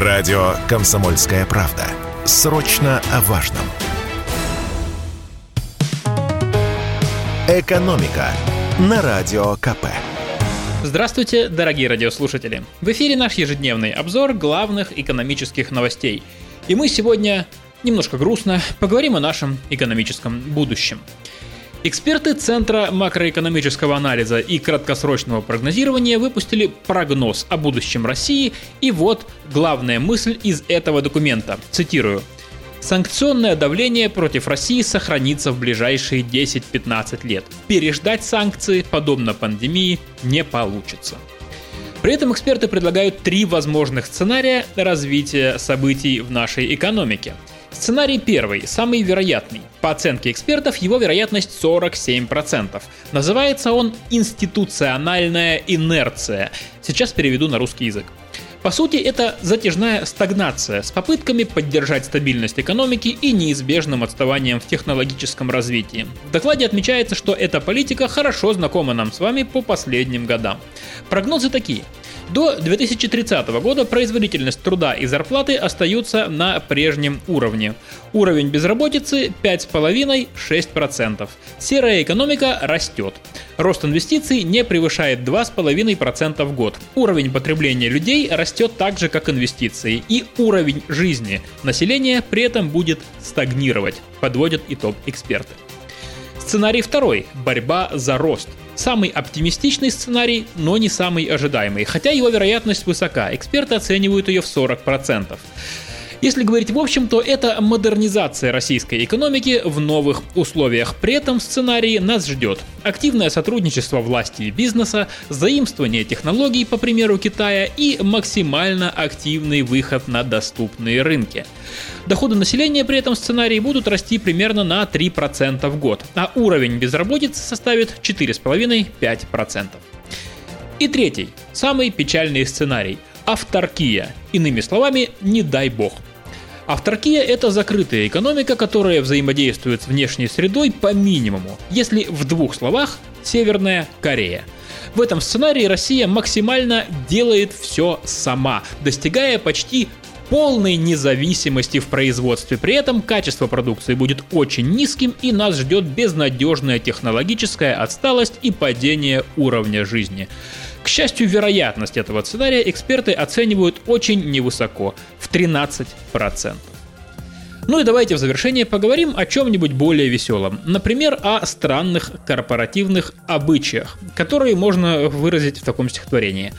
Радио «Комсомольская правда». Срочно о важном. «Экономика» на Радио КП. Здравствуйте, дорогие радиослушатели! В эфире наш ежедневный обзор главных экономических новостей. И мы сегодня немножко грустно поговорим о нашем экономическом будущем. Эксперты Центра макроэкономического анализа и краткосрочного прогнозирования выпустили прогноз о будущем России, и вот главная мысль из этого документа. Цитирую. Санкционное давление против России сохранится в ближайшие 10-15 лет. Переждать санкции, подобно пандемии, не получится. При этом эксперты предлагают три возможных сценария развития событий в нашей экономике – Сценарий первый, самый вероятный. По оценке экспертов, его вероятность 47%. Называется он «институциональная инерция». Сейчас переведу на русский язык. По сути, это затяжная стагнация с попытками поддержать стабильность экономики и неизбежным отставанием в технологическом развитии. В докладе отмечается, что эта политика хорошо знакома нам с вами по последним годам. Прогнозы такие. До 2030 года производительность труда и зарплаты остаются на прежнем уровне. Уровень безработицы 5,5-6%. Серая экономика растет. Рост инвестиций не превышает 2,5% в год. Уровень потребления людей растет так же, как инвестиции. И уровень жизни населения при этом будет стагнировать, подводят итог эксперты. Сценарий второй – борьба за рост. Самый оптимистичный сценарий, но не самый ожидаемый, хотя его вероятность высока, эксперты оценивают ее в 40%. Если говорить в общем, то это модернизация российской экономики в новых условиях. При этом в сценарии нас ждет активное сотрудничество власти и бизнеса, заимствование технологий, по примеру Китая, и максимально активный выход на доступные рынки. Доходы населения при этом сценарии будут расти примерно на 3% в год, а уровень безработицы составит 4,5-5%. И третий, самый печальный сценарий – авторкия. Иными словами, не дай бог – Авторкия – это закрытая экономика, которая взаимодействует с внешней средой по минимуму. Если в двух словах – Северная Корея. В этом сценарии Россия максимально делает все сама, достигая почти полной независимости в производстве. При этом качество продукции будет очень низким и нас ждет безнадежная технологическая отсталость и падение уровня жизни. К счастью, вероятность этого сценария эксперты оценивают очень невысоко, в 13%. Ну и давайте в завершение поговорим о чем-нибудь более веселом. Например, о странных корпоративных обычаях, которые можно выразить в таком стихотворении.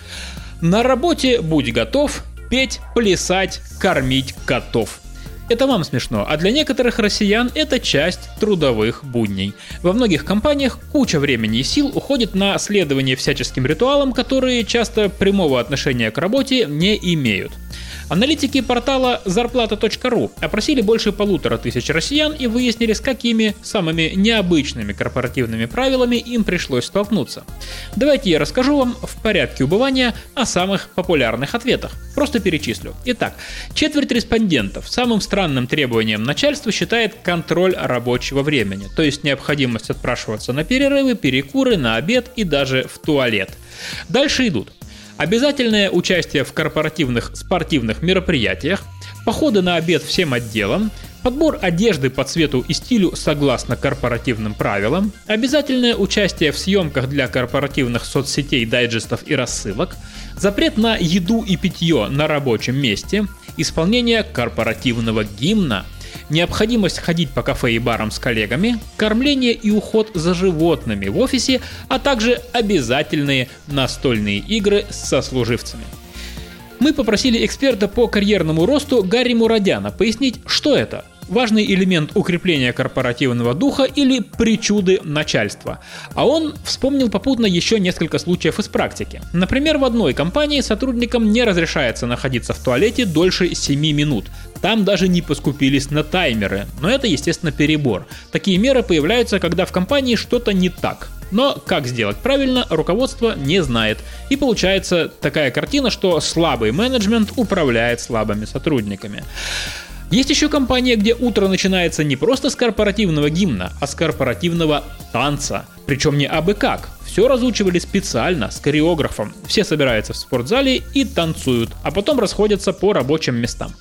На работе будь готов петь, плясать, кормить котов. Это вам смешно, а для некоторых россиян это часть трудовых будней. Во многих компаниях куча времени и сил уходит на следование всяческим ритуалам, которые часто прямого отношения к работе не имеют. Аналитики портала зарплата.ру опросили больше полутора тысяч россиян и выяснили, с какими самыми необычными корпоративными правилами им пришлось столкнуться. Давайте я расскажу вам в порядке убывания о самых популярных ответах. Просто перечислю. Итак, четверть респондентов самым странным требованием начальства считает контроль рабочего времени, то есть необходимость отпрашиваться на перерывы, перекуры, на обед и даже в туалет. Дальше идут обязательное участие в корпоративных спортивных мероприятиях, походы на обед всем отделам, подбор одежды по цвету и стилю согласно корпоративным правилам, обязательное участие в съемках для корпоративных соцсетей, дайджестов и рассылок, запрет на еду и питье на рабочем месте, исполнение корпоративного гимна – необходимость ходить по кафе и барам с коллегами, кормление и уход за животными в офисе, а также обязательные настольные игры с сослуживцами. Мы попросили эксперта по карьерному росту Гарри Мурадяна пояснить, что это – важный элемент укрепления корпоративного духа или причуды начальства. А он вспомнил попутно еще несколько случаев из практики. Например, в одной компании сотрудникам не разрешается находиться в туалете дольше 7 минут. Там даже не поскупились на таймеры, но это, естественно, перебор. Такие меры появляются, когда в компании что-то не так. Но как сделать правильно, руководство не знает. И получается такая картина, что слабый менеджмент управляет слабыми сотрудниками. Есть еще компания, где утро начинается не просто с корпоративного гимна, а с корпоративного танца. Причем не абы как. Все разучивали специально с хореографом. Все собираются в спортзале и танцуют, а потом расходятся по рабочим местам.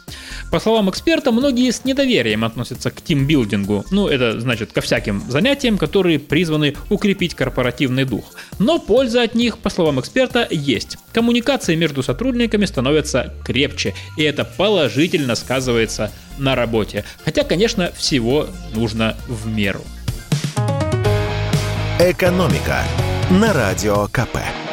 По словам эксперта, многие с недоверием относятся к тимбилдингу, ну это значит ко всяким занятиям, которые призваны укрепить корпоративный дух. Но польза от них, по словам эксперта, есть. Коммуникации между сотрудниками становятся крепче, и это положительно сказывается на работе. Хотя, конечно, всего нужно в меру. Экономика на радио КП.